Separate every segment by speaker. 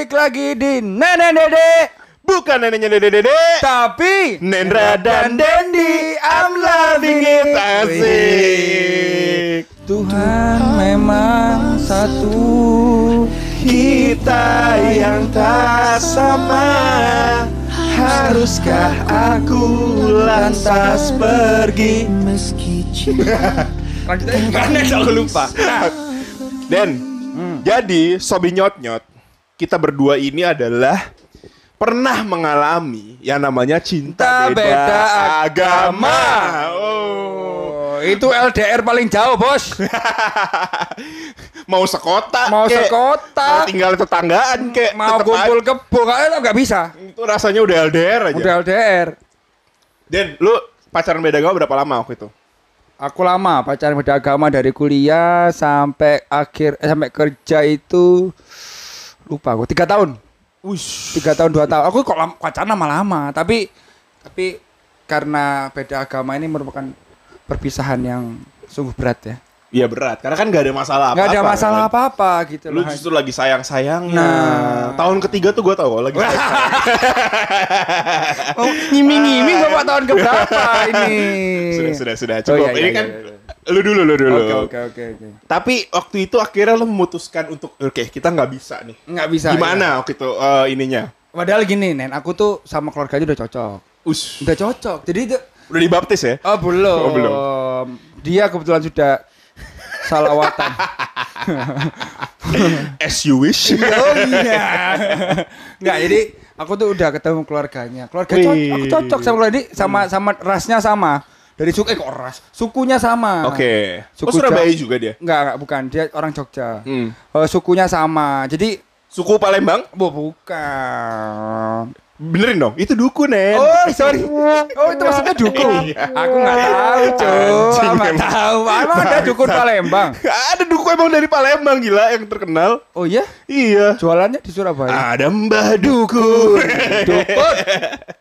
Speaker 1: balik lagi di Nenek Dede.
Speaker 2: Bukan neneknya dede dede.
Speaker 1: Tapi
Speaker 2: Nendra dan Dendi. I'm loving it. Asik.
Speaker 1: Tuhan memang satu.
Speaker 2: Kita yang tak sama. Haruskah aku lantas pergi?
Speaker 1: Lanjutnya gimana aku lupa.
Speaker 2: Dan Jadi Sobi Nyot Nyot Kita berdua ini adalah Pernah mengalami Yang namanya cinta
Speaker 1: Cinta
Speaker 2: beda,
Speaker 1: beda
Speaker 2: agama,
Speaker 1: agama.
Speaker 2: Oh.
Speaker 1: Oh, Itu LDR paling jauh bos
Speaker 2: Mau sekota
Speaker 1: Mau
Speaker 2: kek,
Speaker 1: sekota.
Speaker 2: Mau tinggal tetanggaan kek
Speaker 1: Mau kumpul kebo Kayaknya nggak bisa
Speaker 2: Itu rasanya udah LDR aja
Speaker 1: Udah LDR
Speaker 2: Dan lu pacaran beda agama berapa lama waktu itu?
Speaker 1: Aku lama pacaran beda agama dari kuliah sampai akhir eh, sampai kerja itu lupa aku tiga tahun
Speaker 2: Wush.
Speaker 1: tiga tahun dua tahun aku kok pacaran lama-lama tapi tapi karena beda agama ini merupakan perpisahan yang sungguh berat ya
Speaker 2: Iya berat, karena kan gak ada masalah apa-apa.
Speaker 1: nggak ada masalah
Speaker 2: kan?
Speaker 1: apa-apa gitu
Speaker 2: Lu justru lagi sayang-sayangnya.
Speaker 1: Nah.
Speaker 2: tahun ketiga tuh gue tau lagi sayang
Speaker 1: oh, ngimi-ngimi bapak tahun keberapa ini
Speaker 2: Sudah, sudah, sudah.
Speaker 1: Oh,
Speaker 2: Cukup.
Speaker 1: iya,
Speaker 2: Ini
Speaker 1: iya,
Speaker 2: kan
Speaker 1: iya,
Speaker 2: lu dulu, lu dulu.
Speaker 1: oke oke oke oke
Speaker 2: Tapi waktu itu akhirnya lu memutuskan untuk oke kita nggak bisa nih.
Speaker 1: nggak bisa
Speaker 2: Gimana
Speaker 1: ya.
Speaker 2: waktu itu eh, ininya?
Speaker 1: padahal gini nen aku tuh sama keluarganya udah cocok
Speaker 2: Us,
Speaker 1: udah cocok jadi itu
Speaker 2: udah dibaptis ya?
Speaker 1: Oh belum.
Speaker 2: Oh, belum.
Speaker 1: Dia kebetulan sudah salawatan.
Speaker 2: As you wish.
Speaker 1: oh iya. Enggak, jadi aku tuh udah ketemu keluarganya. Keluarga cocok, aku cocok sama keluarga ini sama sama rasnya sama. Dari suku eh kok ras? Sukunya sama.
Speaker 2: Oke.
Speaker 1: Suku
Speaker 2: Oh Surabaya juga dia.
Speaker 1: Enggak, enggak bukan. Dia orang Jogja.
Speaker 2: Hmm.
Speaker 1: Eh, sukunya sama. Jadi
Speaker 2: Suku Palembang?
Speaker 1: bu bukan.
Speaker 2: Benerin dong, itu dukun Nen.
Speaker 1: Oh, sorry. Oh, itu maksudnya dukun.
Speaker 2: Iya.
Speaker 1: Aku nggak tahu, cuy. Nggak tahu. Emang ada dukun Palembang.
Speaker 2: Ada dukun emang dari Palembang gila yang terkenal.
Speaker 1: Oh iya?
Speaker 2: Iya.
Speaker 1: Jualannya di Surabaya.
Speaker 2: Ada Mbah Dukun.
Speaker 1: Dukun.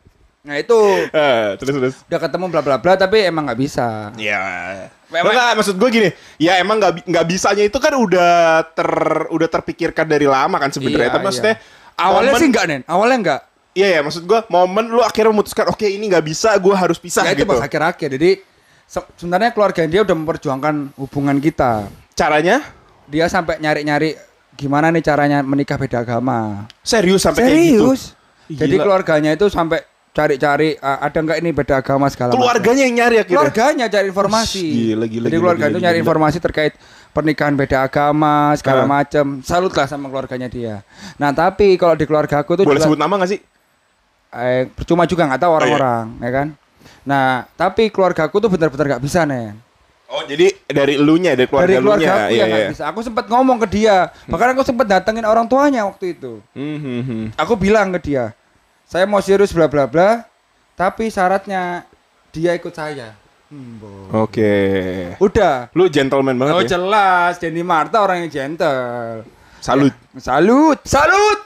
Speaker 1: Nah itu
Speaker 2: Eh, terus terus.
Speaker 1: udah ketemu bla bla bla tapi emang nggak bisa.
Speaker 2: Ya.
Speaker 1: Memang-
Speaker 2: Enggak, maksud gue gini, ya emang nggak nggak bisanya itu kan udah ter udah terpikirkan dari lama kan sebenarnya.
Speaker 1: Iya,
Speaker 2: Tapi maksudnya
Speaker 1: Awalnya
Speaker 2: momen-
Speaker 1: sih enggak nen. Awalnya enggak.
Speaker 2: Iya ya, maksud gue momen lu akhirnya memutuskan oke ini nggak bisa, gue harus pisah
Speaker 1: Ya itu
Speaker 2: gitu.
Speaker 1: pas akhir-akhir. Jadi se- sebenarnya keluarga dia udah memperjuangkan hubungan kita.
Speaker 2: Caranya
Speaker 1: Dia sampai nyari-nyari gimana nih caranya menikah beda agama.
Speaker 2: serius sampai kayak gitu.
Speaker 1: Serius. Jadi keluarganya itu sampai cari-cari "Ah, ada nggak ini beda agama segala macam.
Speaker 2: Keluarganya yang nyari akhirnya.
Speaker 1: keluarganya cari informasi.
Speaker 2: Ush, gila, gila,
Speaker 1: Jadi keluarga
Speaker 2: gila,
Speaker 1: itu nyari
Speaker 2: gila.
Speaker 1: informasi terkait pernikahan beda agama segala
Speaker 2: Ah.
Speaker 1: macam. Salut lah sama keluarganya dia. Nah tapi kalau di keluarga aku tuh
Speaker 2: Boleh
Speaker 1: juga-
Speaker 2: sebut nama gak sih?
Speaker 1: eh, percuma juga nggak tahu orang-orang, ya kan? Nah tapi keluarga aku tuh benar-benar nggak bisa nih.
Speaker 2: Oh, jadi dari elunya, dari keluarga,
Speaker 1: Dari keluarga
Speaker 2: elunya.
Speaker 1: aku
Speaker 2: Iya,
Speaker 1: nggak
Speaker 2: iya.
Speaker 1: bisa. Aku sempat ngomong ke dia, bahkan aku sempat datengin orang tuanya waktu itu.
Speaker 2: Hmm, hmm.
Speaker 1: Aku bilang ke dia, saya mau serius bla bla bla, tapi syaratnya dia ikut saya. Hmm.
Speaker 2: Oke.
Speaker 1: Udah.
Speaker 2: Lu gentleman banget
Speaker 1: Oh
Speaker 2: ya.
Speaker 1: jelas, Denny Marta orang yang gentle.
Speaker 2: Salut.
Speaker 1: Ya, salut, salut.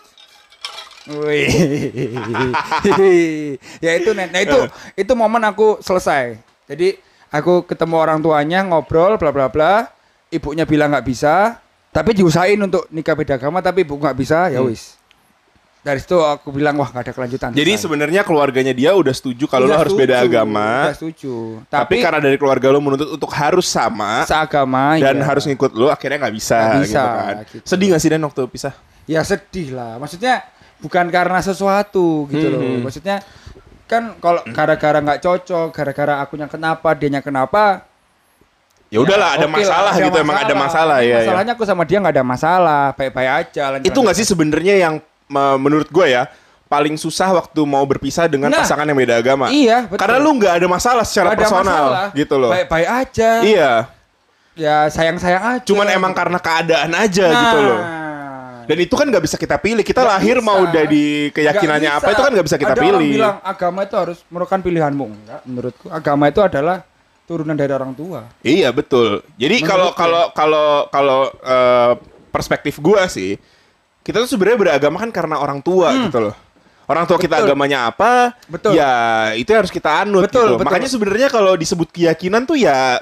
Speaker 1: Wih. ya itu Nen. Nah itu itu momen aku selesai. Jadi aku ketemu orang tuanya ngobrol bla bla bla. Ibunya bilang nggak bisa, tapi diusahain untuk nikah beda agama tapi ibu nggak bisa, ya
Speaker 2: Hmm.
Speaker 1: Dari situ aku bilang wah nggak ada kelanjutan.
Speaker 2: Jadi sebenarnya keluarganya dia udah setuju kalau
Speaker 1: Udah
Speaker 2: harus beda agama.
Speaker 1: Udah setuju.
Speaker 2: Tapi, karena dari keluarga lu menuntut untuk harus sama
Speaker 1: seagama
Speaker 2: dan
Speaker 1: iya.
Speaker 2: harus ngikut lu akhirnya nggak bisa,
Speaker 1: Nggak bisa,
Speaker 2: gitu kan.
Speaker 1: gitu.
Speaker 2: Sedih gak sih Dan waktu pisah?
Speaker 1: ya sedih lah maksudnya bukan karena sesuatu gitu loh
Speaker 2: Mhm.
Speaker 1: maksudnya kan kalau gara-gara nggak cocok gara-gara akunya kenapa dianya kenapa
Speaker 2: Ya udahlah ada
Speaker 1: lah,
Speaker 2: masalah
Speaker 1: ada
Speaker 2: gitu emang ada masalah ya. ya.
Speaker 1: masalahnya aku sama dia nggak ada masalah baik-baik aja
Speaker 2: Itu nggak sih sebenarnya yang menurut gue ya paling susah waktu mau berpisah dengan
Speaker 1: Nah,
Speaker 2: pasangan yang beda agama.
Speaker 1: iya betul
Speaker 2: Karena lu nggak ada masalah secara
Speaker 1: Nggak ada
Speaker 2: personal
Speaker 1: masalah.
Speaker 2: gitu loh.
Speaker 1: baik-baik aja
Speaker 2: Iya,
Speaker 1: ya sayang-sayang aja
Speaker 2: cuman emang karena keadaan aja
Speaker 1: Nah,
Speaker 2: gitu loh. Dan itu kan nggak bisa kita pilih. Kita
Speaker 1: Nggak
Speaker 2: lahir
Speaker 1: bisa.
Speaker 2: mau dari keyakinannya apa itu kan nggak bisa kita
Speaker 1: Ada
Speaker 2: pilih.
Speaker 1: Orang bilang agama itu harus merupakan pilihanmu. Enggak, menurutku agama itu adalah turunan dari orang tua.
Speaker 2: Iya betul. Jadi kalau
Speaker 1: Menurutku.
Speaker 2: kalau kalau kalau eh, perspektif gua sih, kita tuh sebenarnya beragama kan karena orang tua gitu loh. Orang tua kita
Speaker 1: Hmm. Betul.
Speaker 2: agamanya apa,
Speaker 1: Betul.
Speaker 2: ya itu harus kita anut
Speaker 1: Betul,
Speaker 2: gitu.
Speaker 1: betul.
Speaker 2: Makanya sebenarnya kalau disebut keyakinan tuh ya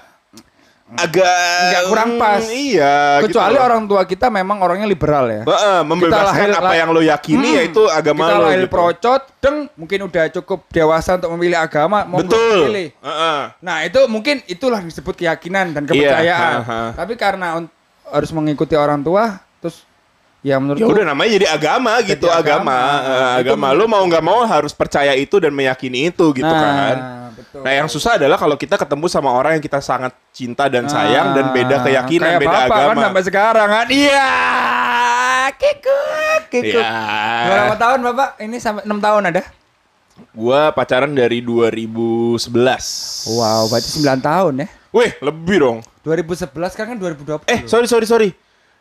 Speaker 2: agak
Speaker 1: Nggak kurang pas.
Speaker 2: Iya,
Speaker 1: Kecuali
Speaker 2: gitu
Speaker 1: orang tua kita memang orangnya liberal ya.
Speaker 2: Heeh, membebaskan
Speaker 1: lahir-
Speaker 2: apa yang lo yakini
Speaker 1: Hmm.
Speaker 2: yaitu agama
Speaker 1: kita
Speaker 2: lo
Speaker 1: lahir
Speaker 2: gitu.
Speaker 1: procot, deng, mungkin udah cukup dewasa untuk memilih agama, mau
Speaker 2: Betul.
Speaker 1: pilih.
Speaker 2: Heeh.
Speaker 1: Nah itu mungkin itulah disebut keyakinan dan
Speaker 2: Iya,
Speaker 1: kepercayaan.
Speaker 2: ha, ha.
Speaker 1: Tapi karena harus mengikuti orang tua, terus ya menurut
Speaker 2: Ya udah namanya jadi agama gitu,
Speaker 1: Jadi
Speaker 2: agama.
Speaker 1: agama.
Speaker 2: Eh,
Speaker 1: Itu
Speaker 2: agama lu mau nggak mau harus percaya itu dan meyakini itu gitu
Speaker 1: nah,
Speaker 2: kan.
Speaker 1: Betul.
Speaker 2: Nah, yang susah adalah kalau kita ketemu sama orang yang kita sangat cinta dan sayang dan beda keyakinan,
Speaker 1: kayak
Speaker 2: beda
Speaker 1: bapak
Speaker 2: agama.
Speaker 1: kan sampai sekarang kan. Iya. Kikuk, kikuk.
Speaker 2: Ya.
Speaker 1: Berapa tahun Bapak? Ini sampai 6 tahun ada?
Speaker 2: Gua pacaran dari 2011.
Speaker 1: Wow, berarti 9 tahun ya.
Speaker 2: Wih, lebih dong.
Speaker 1: 2011 kan kan 2020.
Speaker 2: Eh, sorry sorry sorry.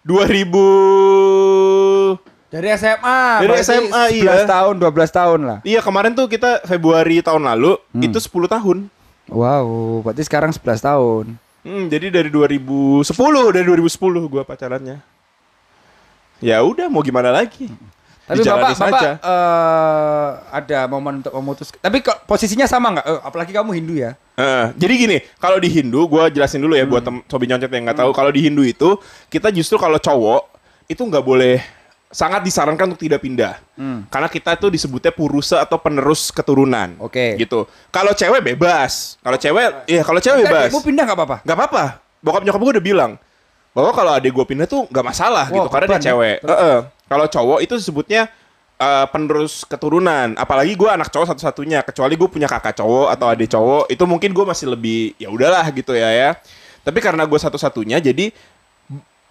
Speaker 2: 2000
Speaker 1: dari SMA.
Speaker 2: Dari SMA,
Speaker 1: 11
Speaker 2: iya.
Speaker 1: tahun, 12 tahun lah.
Speaker 2: Iya, kemarin tuh kita Februari tahun lalu
Speaker 1: Hmm.
Speaker 2: itu 10 tahun.
Speaker 1: Wow, berarti sekarang 11 tahun.
Speaker 2: Hmm, jadi dari 2010, dari 2010 gua pacarannya. Ya udah, mau gimana lagi?
Speaker 1: Tapi
Speaker 2: Dijalani
Speaker 1: bapak, bapak eh, ada momen untuk memutus. Tapi kok posisinya sama nggak? Eh, apalagi kamu Hindu ya.
Speaker 2: Heeh. jadi gini, kalau di Hindu, gua jelasin dulu ya
Speaker 1: Hmm.
Speaker 2: buat tem- sobi nyoncat yang nggak tahu. Kalau di Hindu itu kita justru kalau cowok itu nggak boleh sangat disarankan untuk tidak pindah.
Speaker 1: Hmm.
Speaker 2: Karena kita tuh disebutnya purusa atau penerus keturunan.
Speaker 1: Oke.
Speaker 2: Gitu. Kalau cewek bebas. Kalau cewek, iya kalau cewek bebas.
Speaker 1: Kamu pindah nggak apa-apa?
Speaker 2: Gak apa-apa. Bokap nyokap gue udah bilang bahwa kalau adik gue pindah tuh nggak masalah
Speaker 1: Wah,
Speaker 2: gitu karena dia
Speaker 1: ya.
Speaker 2: cewek. Heeh. Kalau cowok itu disebutnya eh, penerus keturunan. Apalagi gue anak cowok satu-satunya. Kecuali gue punya kakak cowok atau adik cowok, itu mungkin gue masih lebih ya udahlah gitu ya ya. Tapi karena gue satu-satunya, jadi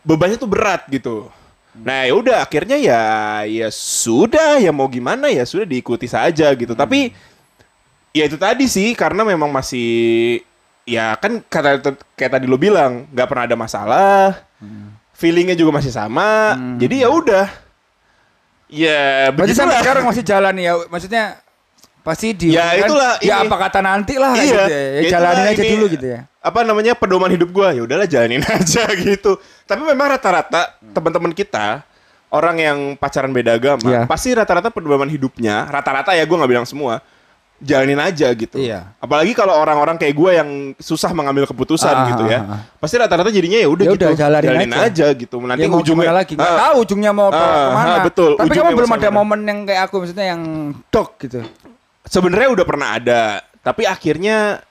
Speaker 2: bebannya tuh berat gitu. Nah ya udah akhirnya ya ya sudah ya mau gimana ya sudah diikuti saja gitu. Tapi ya itu tadi sih karena memang masih ya kan kata kayak tadi lo bilang nggak pernah ada masalah, feelingnya juga masih sama. Jadi ya udah. Ya
Speaker 1: Berarti sampai sekarang masih jalan ya. Maksudnya pasti di
Speaker 2: Ya, itulah
Speaker 1: ya
Speaker 2: ini.
Speaker 1: apa kata nanti lah
Speaker 2: Iya,
Speaker 1: gitu ya. Ya, jalanin aja
Speaker 2: ini.
Speaker 1: dulu gitu ya.
Speaker 2: Apa namanya pedoman hidup gua ya udahlah jalanin aja gitu. Tapi memang rata-rata teman-teman kita orang yang pacaran beda agama
Speaker 1: Iya.
Speaker 2: pasti rata-rata pedoman hidupnya rata-rata ya gua nggak bilang semua jalanin aja gitu.
Speaker 1: Iya.
Speaker 2: Apalagi kalau orang-orang kayak gua yang susah mengambil keputusan
Speaker 1: Ah,
Speaker 2: gitu
Speaker 1: ah,
Speaker 2: ya.
Speaker 1: ah, ah.
Speaker 2: Pasti rata-rata jadinya ya udah
Speaker 1: Ya
Speaker 2: gitu.
Speaker 1: udah, jalanin aja.
Speaker 2: aja gitu. Nanti
Speaker 1: ya
Speaker 2: ujungnya
Speaker 1: lagi? Nggak
Speaker 2: Ah,
Speaker 1: tahu ujungnya mau
Speaker 2: ke
Speaker 1: mana.
Speaker 2: ah, betul.
Speaker 1: Tapi
Speaker 2: Ujungnya
Speaker 1: kamu belum ada
Speaker 2: sampai
Speaker 1: momen yang kayak aku maksudnya yang dok gitu.
Speaker 2: sebenarnya udah pernah ada, tapi akhirnya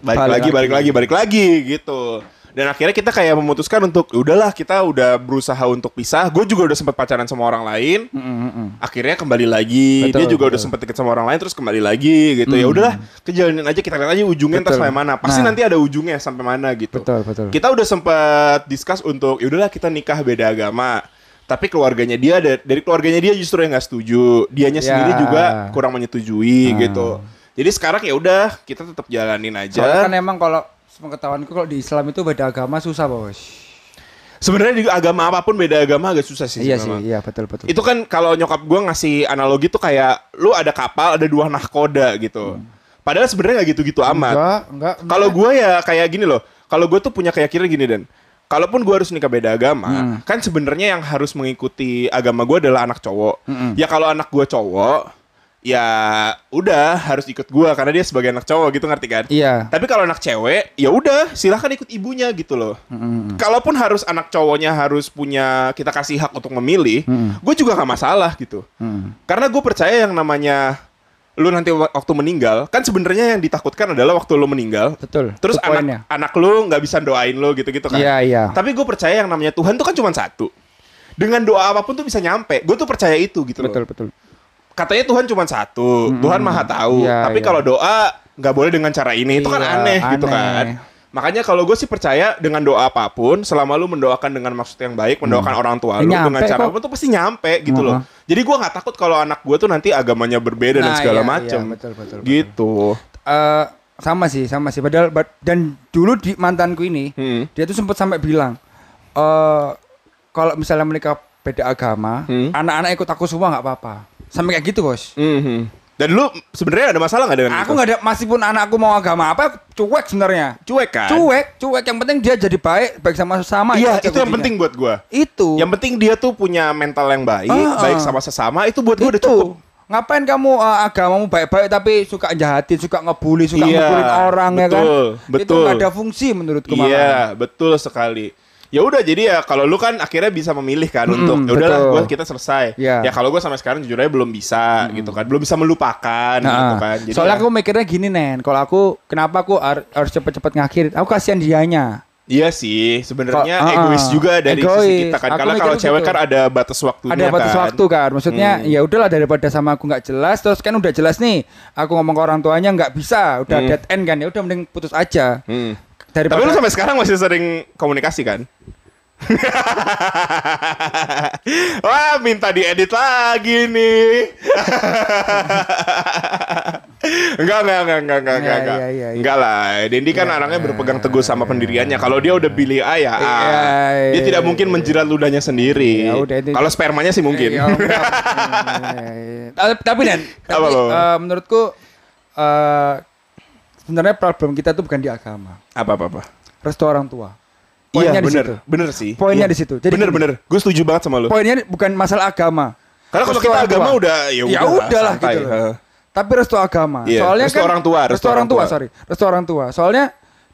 Speaker 2: balik,
Speaker 1: Balik
Speaker 2: lagi,
Speaker 1: lagi.
Speaker 2: balik lagi, balik lagi gitu. Dan akhirnya kita kayak memutuskan untuk "Ya udahlah kita udah berusaha untuk pisah. Gue juga udah sempat pacaran sama orang lain. Akhirnya kembali lagi.
Speaker 1: Betul,
Speaker 2: Dia juga udah
Speaker 1: betul.
Speaker 2: sempat deket sama orang lain terus kembali lagi gitu. Ya udahlah, kejalanin aja kita lihat aja ujungnya entah
Speaker 1: Betul.
Speaker 2: sampai mana. Pasti
Speaker 1: Nah.
Speaker 2: nanti ada ujungnya sampai mana gitu.
Speaker 1: Betul, betul.
Speaker 2: Kita udah sempat discuss untuk ya udahlah kita nikah beda agama. Tapi keluarganya dia da- dari keluarganya dia justru yang nggak setuju. Dianya
Speaker 1: Ya.
Speaker 2: sendiri juga kurang menyetujui
Speaker 1: Ah.
Speaker 2: gitu. Jadi sekarang ya udah kita tetap jalanin aja.
Speaker 1: Soalnya kan emang kalau sepengetahuanku kalau di Islam itu beda agama susah bos.
Speaker 2: Sebenarnya di agama apa pun beda agama agak susah sih.
Speaker 1: Iya sih, iya betul betul.
Speaker 2: Itu kan kalau nyokap gua ngasih analogi tuh kayak lu ada kapal ada dua nahkoda gitu. Padahal sebenarnya nggak gitu-gitu amat.
Speaker 1: enggak, enggak.
Speaker 2: Kalau gue ya kayak gini loh. Kalau gue tuh punya keyakinan gini dan kalaupun gue harus nikah beda agama,
Speaker 1: Hmm.
Speaker 2: kan sebenarnya yang harus mengikuti agama gue adalah anak cowok.
Speaker 1: Mm-mm.
Speaker 2: Ya kalau anak gue cowok, ya udah harus ikut gue karena dia sebagai anak cowok gitu ngerti kan?
Speaker 1: Iya.
Speaker 2: Tapi kalau anak cewek, ya udah silahkan ikut ibunya gitu loh.
Speaker 1: Mm-mm.
Speaker 2: Kalaupun harus anak cowoknya harus punya kita kasih hak untuk memilih,
Speaker 1: Mm-mm.
Speaker 2: gue juga nggak masalah gitu.
Speaker 1: Mm.
Speaker 2: Karena gue percaya yang namanya lu nanti wa- waktu meninggal, kan sebenarnya yang ditakutkan adalah waktu lu meninggal.
Speaker 1: Betul.
Speaker 2: Terus anak anak lu nggak bisa doain lu gitu-gitu kan.
Speaker 1: Iya, iya.
Speaker 2: Tapi gue percaya yang namanya Tuhan tuh kan cuma satu. Dengan doa apa pun tuh bisa nyampe. Gue tuh percaya itu gitu
Speaker 1: Betul,
Speaker 2: loh.
Speaker 1: betul.
Speaker 2: Katanya Tuhan cuma satu. Tuhan maha tahu.
Speaker 1: Iya,
Speaker 2: Tapi
Speaker 1: iya.
Speaker 2: kalau doa nggak boleh dengan cara ini. Itu kan
Speaker 1: Iya,
Speaker 2: aneh, gitu
Speaker 1: aneh.
Speaker 2: kan. Makanya kalau gue sih percaya dengan doa apa pun, selama lu mendoakan dengan maksud yang baik, mendoakan orang tua lu
Speaker 1: Ya,
Speaker 2: dengan
Speaker 1: nyampe
Speaker 2: cara
Speaker 1: kok.
Speaker 2: apa pun tuh pasti nyampe gitu loh.
Speaker 1: Uh-huh.
Speaker 2: Jadi gue nggak takut kalau anak gue tuh nanti agamanya berbeda dan
Speaker 1: Nah,
Speaker 2: segala
Speaker 1: iya,
Speaker 2: macem.
Speaker 1: iya, betul, betul, betul.
Speaker 2: Gitu.
Speaker 1: Eh, sama sih, sama sih. Padahal but- dan dulu di mantanku ini,
Speaker 2: Hmm.
Speaker 1: dia tuh sempat sampai bilang, eh kalau misalnya menikah beda agama,
Speaker 2: Hmm.
Speaker 1: anak-anak ikut aku semua nggak apa-apa. Sampai kayak gitu bos.
Speaker 2: Mhm. Dan lu sebenarnya ada masalah nggak dengan
Speaker 1: Aku nggak ada, meskipun anakku mau agama apa, cuek sebenarnya.
Speaker 2: cuek kan?
Speaker 1: Cuek, cuek. Yang penting dia jadi baik, baik sama sesama.
Speaker 2: Iya, itu yang penting buat gua.
Speaker 1: Itu.
Speaker 2: Yang penting dia tuh punya mental yang baik,
Speaker 1: Ah,
Speaker 2: baik
Speaker 1: ah.
Speaker 2: sama sesama, itu buat gua udah
Speaker 1: Itu.
Speaker 2: cukup.
Speaker 1: ngapain kamu uh, agamamu baik-baik tapi suka jahatin, suka ngebully, suka
Speaker 2: Iya,
Speaker 1: ngebuliin orang ya kan?
Speaker 2: betul,
Speaker 1: Itu
Speaker 2: betul.
Speaker 1: nggak ada fungsi menurutku.
Speaker 2: Iya, betul sekali. Ya udah jadi ya kalau lu kan akhirnya bisa memilih kan
Speaker 1: Mm-mm,
Speaker 2: untuk ya udahlah gua kita selesai.
Speaker 1: Iya.
Speaker 2: Ya kalau gua sampai sekarang jujur aja belum bisa gitu kan. Belum bisa melupakan gitu
Speaker 1: Nah,
Speaker 2: kan. Jadi
Speaker 1: soalnya
Speaker 2: ya-
Speaker 1: aku mikirnya gini nen, kalau aku kenapa aku har- harus cepet-cepet ngakhirin? Aku kasihan dianya.
Speaker 2: Iya sih, sebenarnya
Speaker 1: Kok- ah,
Speaker 2: egois juga dari
Speaker 1: egois.
Speaker 2: sisi kita kan.
Speaker 1: Aku
Speaker 2: Karena kalau cewek
Speaker 1: gitu.
Speaker 2: kan ada batas waktunya
Speaker 1: Ada batas
Speaker 2: kan.
Speaker 1: waktu kan, maksudnya
Speaker 2: Hmm.
Speaker 1: ya udahlah daripada sama aku nggak jelas, terus kan udah jelas nih, aku ngomong ke orang tuanya nggak bisa, udah
Speaker 2: Hmm.
Speaker 1: dead end kan, ya udah mending putus aja.
Speaker 2: Hmm.
Speaker 1: Daripada
Speaker 2: Tapi lu sampai sekarang masih sering komunikasi kan? Wah, minta diedit lagi nih. enggak, enggak, enggak, enggak, enggak,
Speaker 1: Iya,
Speaker 2: enggak, enggak.
Speaker 1: iya, iya, iya.
Speaker 2: Enggak lah. Dendi kan
Speaker 1: Iya,
Speaker 2: orangnya
Speaker 1: iya,
Speaker 2: berpegang teguh sama pendiriannya. Kalau dia udah pilih A ya A.
Speaker 1: Iya,
Speaker 2: Dia
Speaker 1: iya,
Speaker 2: tidak mungkin menjerat ludahnya sendiri.
Speaker 1: Ya udah,
Speaker 2: Kalau spermanya sih mungkin.
Speaker 1: Ya. Eh, eh, Tapi Nen, tapi,
Speaker 2: apa?
Speaker 1: eh, menurutku eh, sebenarnya problem kita tuh bukan di agama,
Speaker 2: Apa apa apa.
Speaker 1: restu orang tua.
Speaker 2: Iya,
Speaker 1: Poinnya di
Speaker 2: bener,
Speaker 1: situ.
Speaker 2: bener sih.
Speaker 1: Poinnya
Speaker 2: Iya.
Speaker 1: di situ. Jadi
Speaker 2: bener,
Speaker 1: gini.
Speaker 2: bener. Gue setuju banget sama lu.
Speaker 1: Poinnya bukan masalah agama.
Speaker 2: Karena kalau kita
Speaker 1: orang tua.
Speaker 2: agama udah ya
Speaker 1: Ya
Speaker 2: udah
Speaker 1: udahlah
Speaker 2: santai.
Speaker 1: gitu loh. Tapi restu agama.
Speaker 2: Iya,
Speaker 1: Soalnya
Speaker 2: restu
Speaker 1: kan
Speaker 2: orang tua,
Speaker 1: restu,
Speaker 2: restu
Speaker 1: orang
Speaker 2: orang
Speaker 1: tua,
Speaker 2: tua.
Speaker 1: sorry. Restu orang tua. Soalnya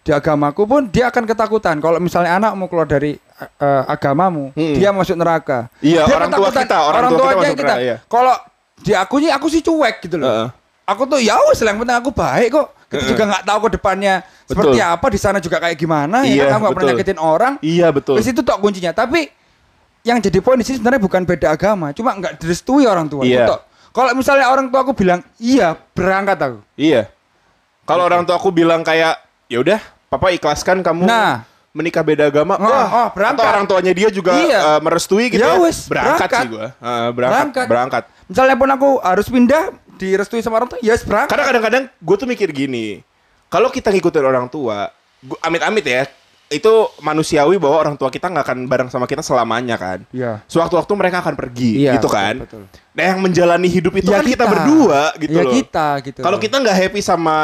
Speaker 1: di agamaku pun dia akan ketakutan kalau misalnya anakmu keluar dari eh, agamamu,
Speaker 2: Hmm.
Speaker 1: dia masuk neraka.
Speaker 2: Iya,
Speaker 1: Dia
Speaker 2: orang tua
Speaker 1: ketakutan.
Speaker 2: kita, orang tua kita
Speaker 1: tuanya
Speaker 2: masuk neraka, iya.
Speaker 1: Kalau di aku aku sih cuek gitu loh.
Speaker 2: Heeh.
Speaker 1: Aku tuh ya wes yang penting aku baik kok. Kita juga nggak tahu ke depannya
Speaker 2: Betul.
Speaker 1: seperti apa di sana juga kayak gimana ya
Speaker 2: Iya,
Speaker 1: kan aku nggak pernah nyakitin orang.
Speaker 2: Iya betul.
Speaker 1: Terus itu tok kuncinya. Tapi yang jadi poin di sini sebenarnya bukan beda agama, cuma nggak direstui orang tua.
Speaker 2: Iya.
Speaker 1: Tok. Kalau misalnya orang tua aku bilang iya berangkat aku.
Speaker 2: Iya. Kalau orang tua aku bilang kayak, ya udah, papa ikhlaskan kamu
Speaker 1: Nah.
Speaker 2: menikah beda agama.
Speaker 1: Oh,
Speaker 2: Wah,
Speaker 1: oh, berangkat.
Speaker 2: Atau orang tuanya dia juga
Speaker 1: Iya.
Speaker 2: eh, merestui gitu
Speaker 1: Ya
Speaker 2: ya. berangkat,
Speaker 1: berangkat.
Speaker 2: sih gua. Eh, berangkat,
Speaker 1: Berangkat.
Speaker 2: berangkat.
Speaker 1: Misalnya pun aku harus pindah direstui sama orang tua, ya yes, berangkat.
Speaker 2: Karena kadang-kadang gue tuh mikir gini, kalau kita ngikutin orang tua, amit-amit ya, itu manusiawi bahwa orang tua kita nggak akan bareng sama kita selamanya kan.
Speaker 1: Iya.
Speaker 2: Sewaktu-waktu mereka akan pergi,
Speaker 1: Iya,
Speaker 2: gitu kan.
Speaker 1: betul.
Speaker 2: Nah, yang menjalani hidup itu
Speaker 1: Ya
Speaker 2: kan kita,
Speaker 1: kita.
Speaker 2: berdua gitu
Speaker 1: ya
Speaker 2: loh.
Speaker 1: kita gitu.
Speaker 2: Kalau kita nggak happy sama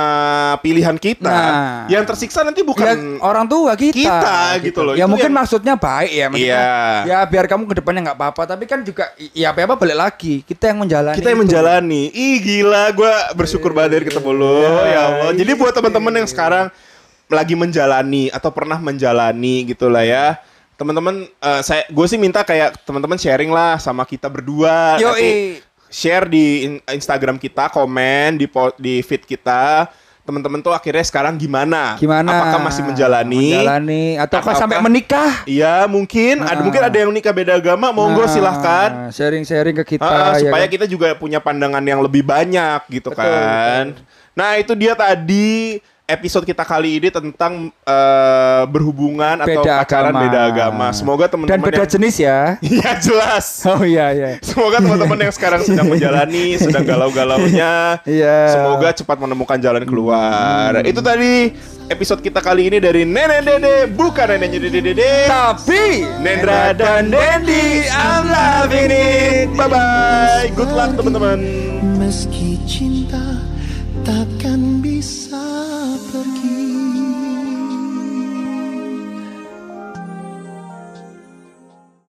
Speaker 2: pilihan kita,
Speaker 1: Nah.
Speaker 2: yang tersiksa nanti
Speaker 1: ya,
Speaker 2: bukan
Speaker 1: orang tua kita,
Speaker 2: kita gitu loh.
Speaker 1: Ya
Speaker 2: Itu
Speaker 1: mungkin
Speaker 2: yang-
Speaker 1: maksudnya baik ya, maksudnya,
Speaker 2: Iya.
Speaker 1: Ya biar kamu ke depannya nggak apa-apa, tapi kan juga ya apa apa balik lagi. Kita yang menjalani.
Speaker 2: kita yang
Speaker 1: itu.
Speaker 2: menjalani. Ih gila, gue bersyukur banget dari ketemu lo.
Speaker 1: Iya,
Speaker 2: ya Allah. Jadi buat
Speaker 1: iya.
Speaker 2: teman-teman yang sekarang lagi menjalani atau pernah menjalani gitu lah ya. Teman-teman, eh, saya gue sih minta kayak teman-teman sharing lah sama kita berdua.
Speaker 1: Yo,
Speaker 2: Nanti share di in- Instagram kita, komen di di feed kita. Teman-teman tuh akhirnya sekarang gimana?
Speaker 1: Gimana?
Speaker 2: Apakah masih menjalani?
Speaker 1: Menjalani atau
Speaker 2: Ataukah-
Speaker 1: sampai menikah?
Speaker 2: Iya mungkin ada
Speaker 1: Nah.
Speaker 2: mungkin ada yang nikah beda agama monggo
Speaker 1: Nah,
Speaker 2: silahkan
Speaker 1: Sharing-sharing ke kita
Speaker 2: ah,
Speaker 1: ya
Speaker 2: supaya
Speaker 1: kan?
Speaker 2: kita juga punya pandangan yang lebih banyak gitu
Speaker 1: Betul,
Speaker 2: kan nah itu dia tadi episode kita kali ini tentang eh, berhubungan atau
Speaker 1: Beda
Speaker 2: pacaran
Speaker 1: agama.
Speaker 2: beda agama. Semoga
Speaker 1: Dan
Speaker 2: teman-teman
Speaker 1: beda
Speaker 2: yang
Speaker 1: jenis ya.
Speaker 2: Iya jelas.
Speaker 1: Oh iya iya.
Speaker 2: semoga teman-teman yang sekarang sedang menjalani sedang galau-galaunya
Speaker 1: Iya.
Speaker 2: semoga cepat menemukan jalan keluar. Itu tadi episode kita kali ini dari nenek dede bukan neneknya dede dede.
Speaker 1: Tapi
Speaker 2: Nendra dan Dendi I'm loving it. Bye bye Good luck teman-teman.
Speaker 3: Meski